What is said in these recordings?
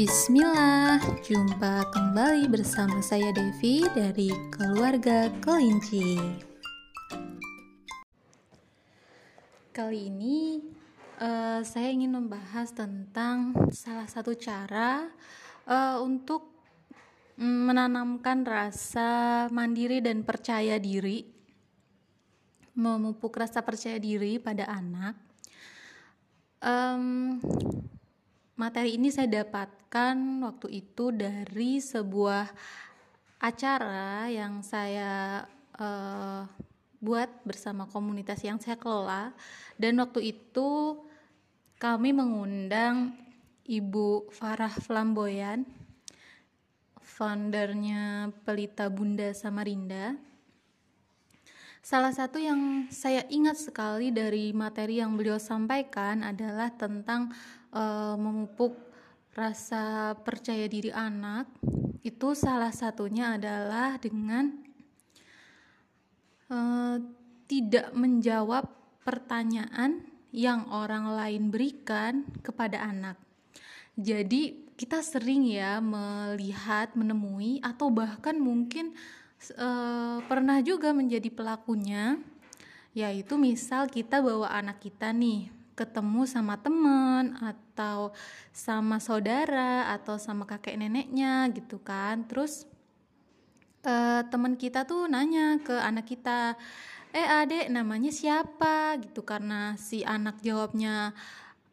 Bismillah, jumpa kembali bersama saya Devi dari keluarga kelinci. Kali ini uh, saya ingin membahas tentang salah satu cara uh, untuk menanamkan rasa mandiri dan percaya diri, memupuk rasa percaya diri pada anak. Um, materi ini saya dapatkan waktu itu dari sebuah acara yang saya uh, buat bersama komunitas yang saya kelola. Dan waktu itu kami mengundang Ibu Farah Flamboyan foundernya Pelita Bunda Samarinda Salah satu yang saya ingat sekali dari materi yang beliau sampaikan adalah tentang uh, memupuk rasa percaya diri anak itu salah satunya adalah dengan uh, tidak menjawab pertanyaan yang orang lain berikan kepada anak. Jadi kita sering ya melihat, menemui atau bahkan mungkin uh, pernah juga menjadi pelakunya yaitu misal kita bawa anak kita nih ketemu sama temen atau sama saudara atau sama kakek neneknya gitu kan. Terus uh, teman kita tuh nanya ke anak kita eh adek namanya siapa? Gitu karena si anak jawabnya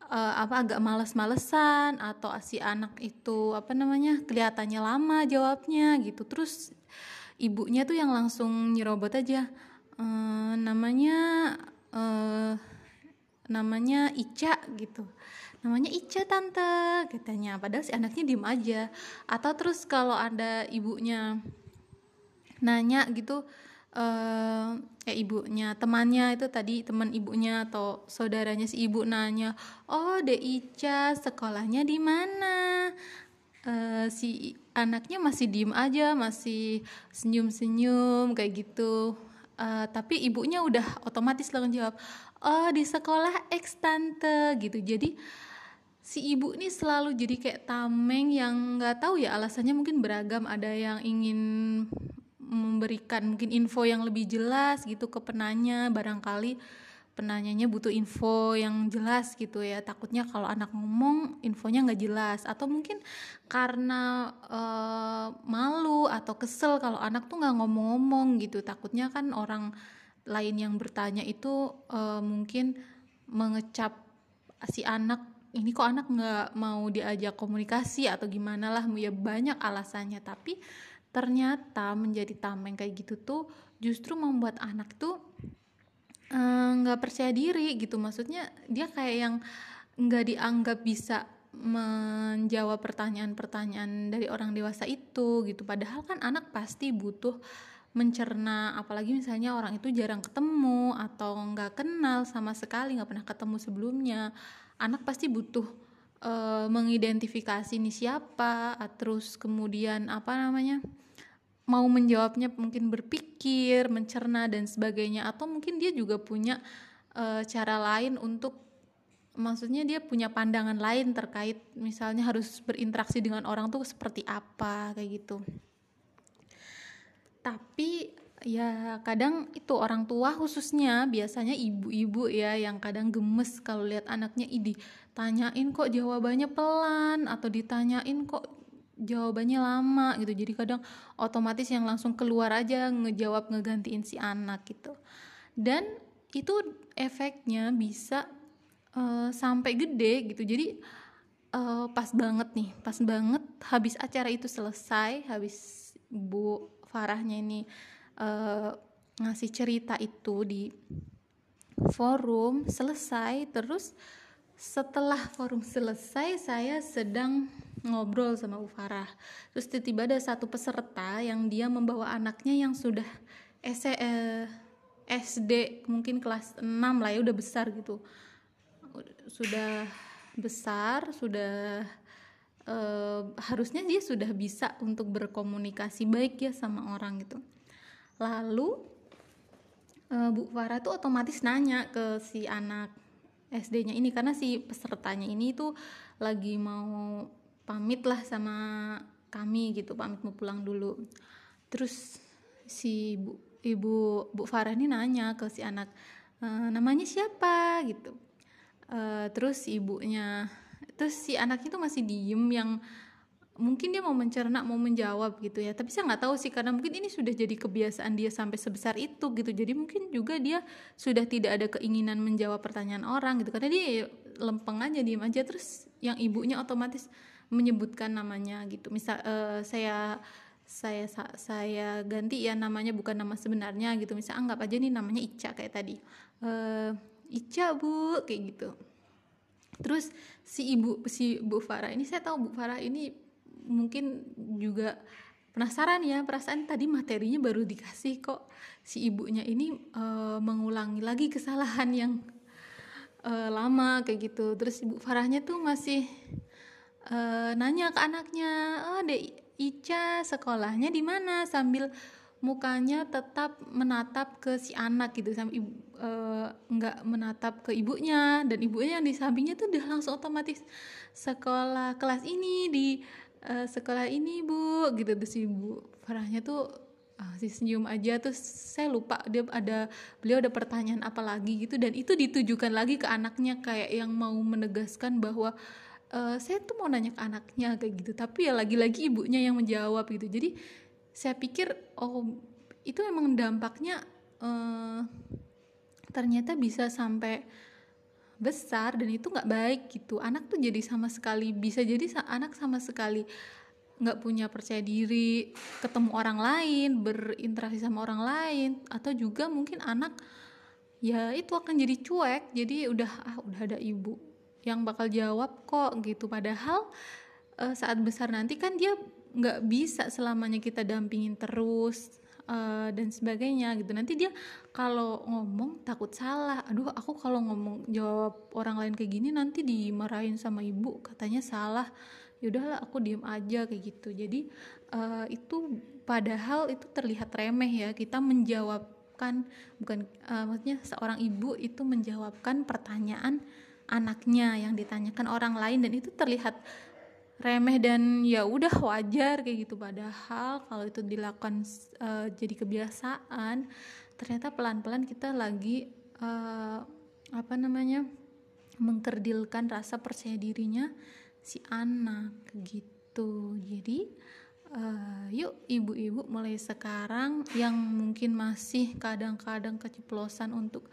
uh, apa agak males-malesan atau si anak itu apa namanya kelihatannya lama jawabnya gitu. Terus ibunya tuh yang langsung nyerobot aja. Uh, namanya uh, namanya Ica gitu. Namanya Ica tante katanya. Padahal si anaknya diem aja. Atau terus kalau ada ibunya nanya gitu eh eh ibunya temannya itu tadi teman ibunya atau saudaranya si ibu nanya oh De Ica sekolahnya di mana? Uh, si anaknya masih diem aja masih senyum senyum kayak gitu. Uh, tapi ibunya udah otomatis langsung jawab oh di sekolah X tante gitu. Jadi si ibu ini selalu jadi kayak tameng yang nggak tahu ya alasannya mungkin beragam. Ada yang ingin memberikan mungkin info yang lebih jelas gitu ke penanya barangkali penanyanya butuh info yang jelas gitu ya. Takutnya kalau anak ngomong infonya nggak jelas. Atau mungkin karena uh, malu atau kesel kalau anak tuh nggak ngomong-ngomong gitu. Takutnya kan orang lain yang bertanya itu uh, mungkin mengecap si anak ini kok anak nggak mau diajak komunikasi atau gimana lah? Ya banyak alasannya. Tapi ternyata menjadi tameng kayak gitu tuh justru membuat anak tuh nggak uh, percaya diri gitu. Maksudnya dia kayak yang nggak dianggap bisa menjawab pertanyaan-pertanyaan dari orang dewasa itu gitu. Padahal kan anak pasti butuh mencerna apalagi misalnya orang itu jarang ketemu atau nggak kenal sama sekali nggak pernah ketemu sebelumnya. Anak pasti butuh uh, mengidentifikasi ini siapa terus kemudian apa namanya mau menjawabnya mungkin berpikir mencerna dan sebagainya. Atau mungkin dia juga punya uh, cara lain untuk maksudnya dia punya pandangan lain terkait misalnya harus berinteraksi dengan orang tuh seperti apa kayak gitu. Tapi ya kadang itu orang tua khususnya biasanya ibu-ibu ya yang kadang gemes kalau lihat anaknya idi tanyain kok jawabannya pelan atau ditanyain kok jawabannya lama gitu. Jadi kadang otomatis yang langsung keluar aja ngejawab ngegantiin si anak gitu. Dan itu efeknya bisa uh, sampai gede gitu. Jadi uh, pas banget nih pas banget habis acara itu selesai habis bu Farahnya ini uh, ngasih cerita itu di forum selesai. Terus setelah forum selesai saya sedang ngobrol sama Bu Farah. Terus tiba-tiba ada satu peserta yang dia membawa anaknya yang sudah S eh, SD mungkin kelas 6 lah ya udah besar gitu. Sudah besar sudah uh, harusnya dia sudah bisa untuk berkomunikasi baik ya sama orang gitu. Lalu uh, Bu Farah tuh otomatis nanya ke si anak SD-nya ini karena si pesertanya ini tuh lagi mau pamit lah sama kami gitu pamit mau pulang dulu. Terus si ibu ibu Bu Farah ini nanya ke si anak e, namanya siapa? gitu. E, terus ibunya terus si anaknya tuh masih diem yang mungkin dia mau mencerna mau menjawab gitu ya. Tapi saya nggak tahu sih karena mungkin ini sudah jadi kebiasaan dia sampai sebesar itu gitu. Jadi mungkin juga dia sudah tidak ada keinginan menjawab pertanyaan orang gitu. Karena dia lempeng aja diem aja. Terus yang ibunya otomatis menyebutkan namanya gitu. Misal uh, saya saya saya ganti ya namanya bukan nama sebenarnya gitu. Misal anggap aja nih namanya Ica kayak tadi. Uh, Ica bu kayak gitu. Terus si ibu si Bu Farah ini saya tahu Bu Farah ini mungkin juga penasaran ya perasaan tadi materinya baru dikasih kok. Si ibunya ini uh, mengulangi lagi kesalahan yang uh, lama kayak gitu. Terus ibu Farahnya tuh masih uh, nanya ke anaknya oh dek Ica sekolahnya di mana? Sambil mukanya tetap menatap ke si anak gitu. Sampai ibu uh, nggak menatap ke ibunya. Dan ibunya yang di sampingnya tuh udah langsung otomatis sekolah kelas ini di uh, sekolah ini bu. Gitu. Si ibu Farahnya tuh uh, si senyum aja. Tuh saya lupa dia ada beliau ada pertanyaan apa lagi gitu. Dan itu ditujukan lagi ke anaknya kayak yang mau menegaskan bahwa uh, saya tuh mau nanya ke anaknya kayak gitu. Tapi ya lagi-lagi ibunya yang menjawab gitu. Jadi saya pikir oh itu emang dampaknya uh, ternyata bisa sampai besar dan itu nggak baik gitu. Anak tuh jadi sama sekali bisa jadi anak sama sekali nggak punya percaya diri ketemu orang lain berinteraksi sama orang lain atau juga mungkin anak ya itu akan jadi cuek. Jadi udah ah udah ada ibu yang bakal jawab kok gitu. Padahal uh, saat besar nanti kan dia nggak bisa selamanya kita dampingin terus uh, dan sebagainya gitu. Nanti dia kalau ngomong takut salah. Aduh aku kalau ngomong jawab orang lain kayak gini nanti dimarahin sama ibu katanya salah. Yaudahlah aku diem aja kayak gitu. Jadi uh, itu padahal itu terlihat remeh ya. Kita menjawabkan bukan uh, maksudnya seorang ibu itu menjawabkan pertanyaan anaknya yang ditanyakan orang lain dan itu terlihat remeh dan ya udah wajar kayak gitu. Padahal kalau itu dilakukan uh, jadi kebiasaan ternyata pelan-pelan kita lagi uh, apa namanya mengkerdilkan rasa percaya dirinya si anak gitu. Jadi uh, yuk ibu-ibu mulai sekarang yang mungkin masih kadang-kadang keceplosan untuk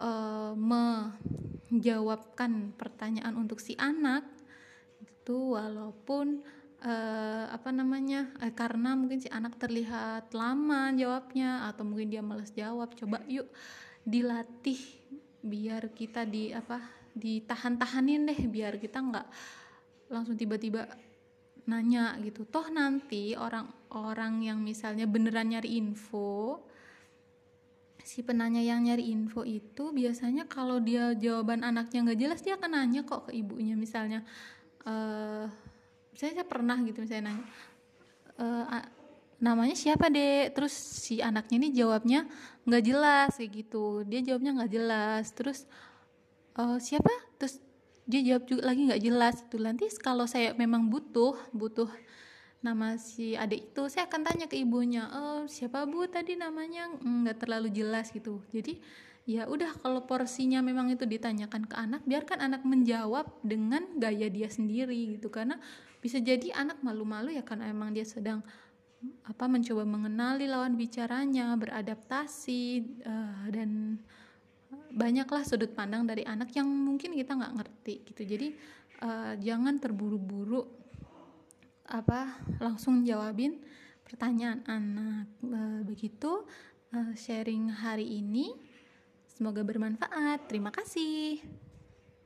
uh, menjawabkan pertanyaan untuk si anak itu walaupun uh, apa namanya uh, karena mungkin si anak terlihat lama jawabnya atau mungkin dia malas jawab coba yuk dilatih biar kita di apa ditahan-tahanin deh biar kita nggak langsung tiba-tiba nanya gitu. Toh nanti orang-orang yang misalnya beneran nyari info si penanya yang nyari info itu biasanya kalau dia jawaban anaknya nggak jelas dia akan nanya kok ke ibunya. Misalnya uh, saya pernah gitu misalnya nanya uh, namanya siapa deh terus si anaknya ini jawabnya nggak jelas kayak gitu. Dia jawabnya nggak jelas. Terus uh, siapa? Terus dia jawab juga lagi nggak jelas itu nanti kalau saya memang butuh butuh nama si adik itu saya akan tanya ke ibunya oh siapa bu tadi namanya? Nggak terlalu jelas gitu. Jadi ya udah kalau porsinya memang itu ditanyakan ke anak biarkan anak menjawab dengan gaya dia sendiri gitu. Karena bisa jadi anak malu-malu ya karena emang dia sedang apa mencoba mengenali lawan bicaranya beradaptasi uh, dan banyaklah sudut pandang dari anak yang mungkin kita nggak ngerti gitu. Jadi uh, jangan terburu-buru apa langsung jawabin pertanyaan anak. E, begitu e, sharing hari ini semoga bermanfaat. Terima kasih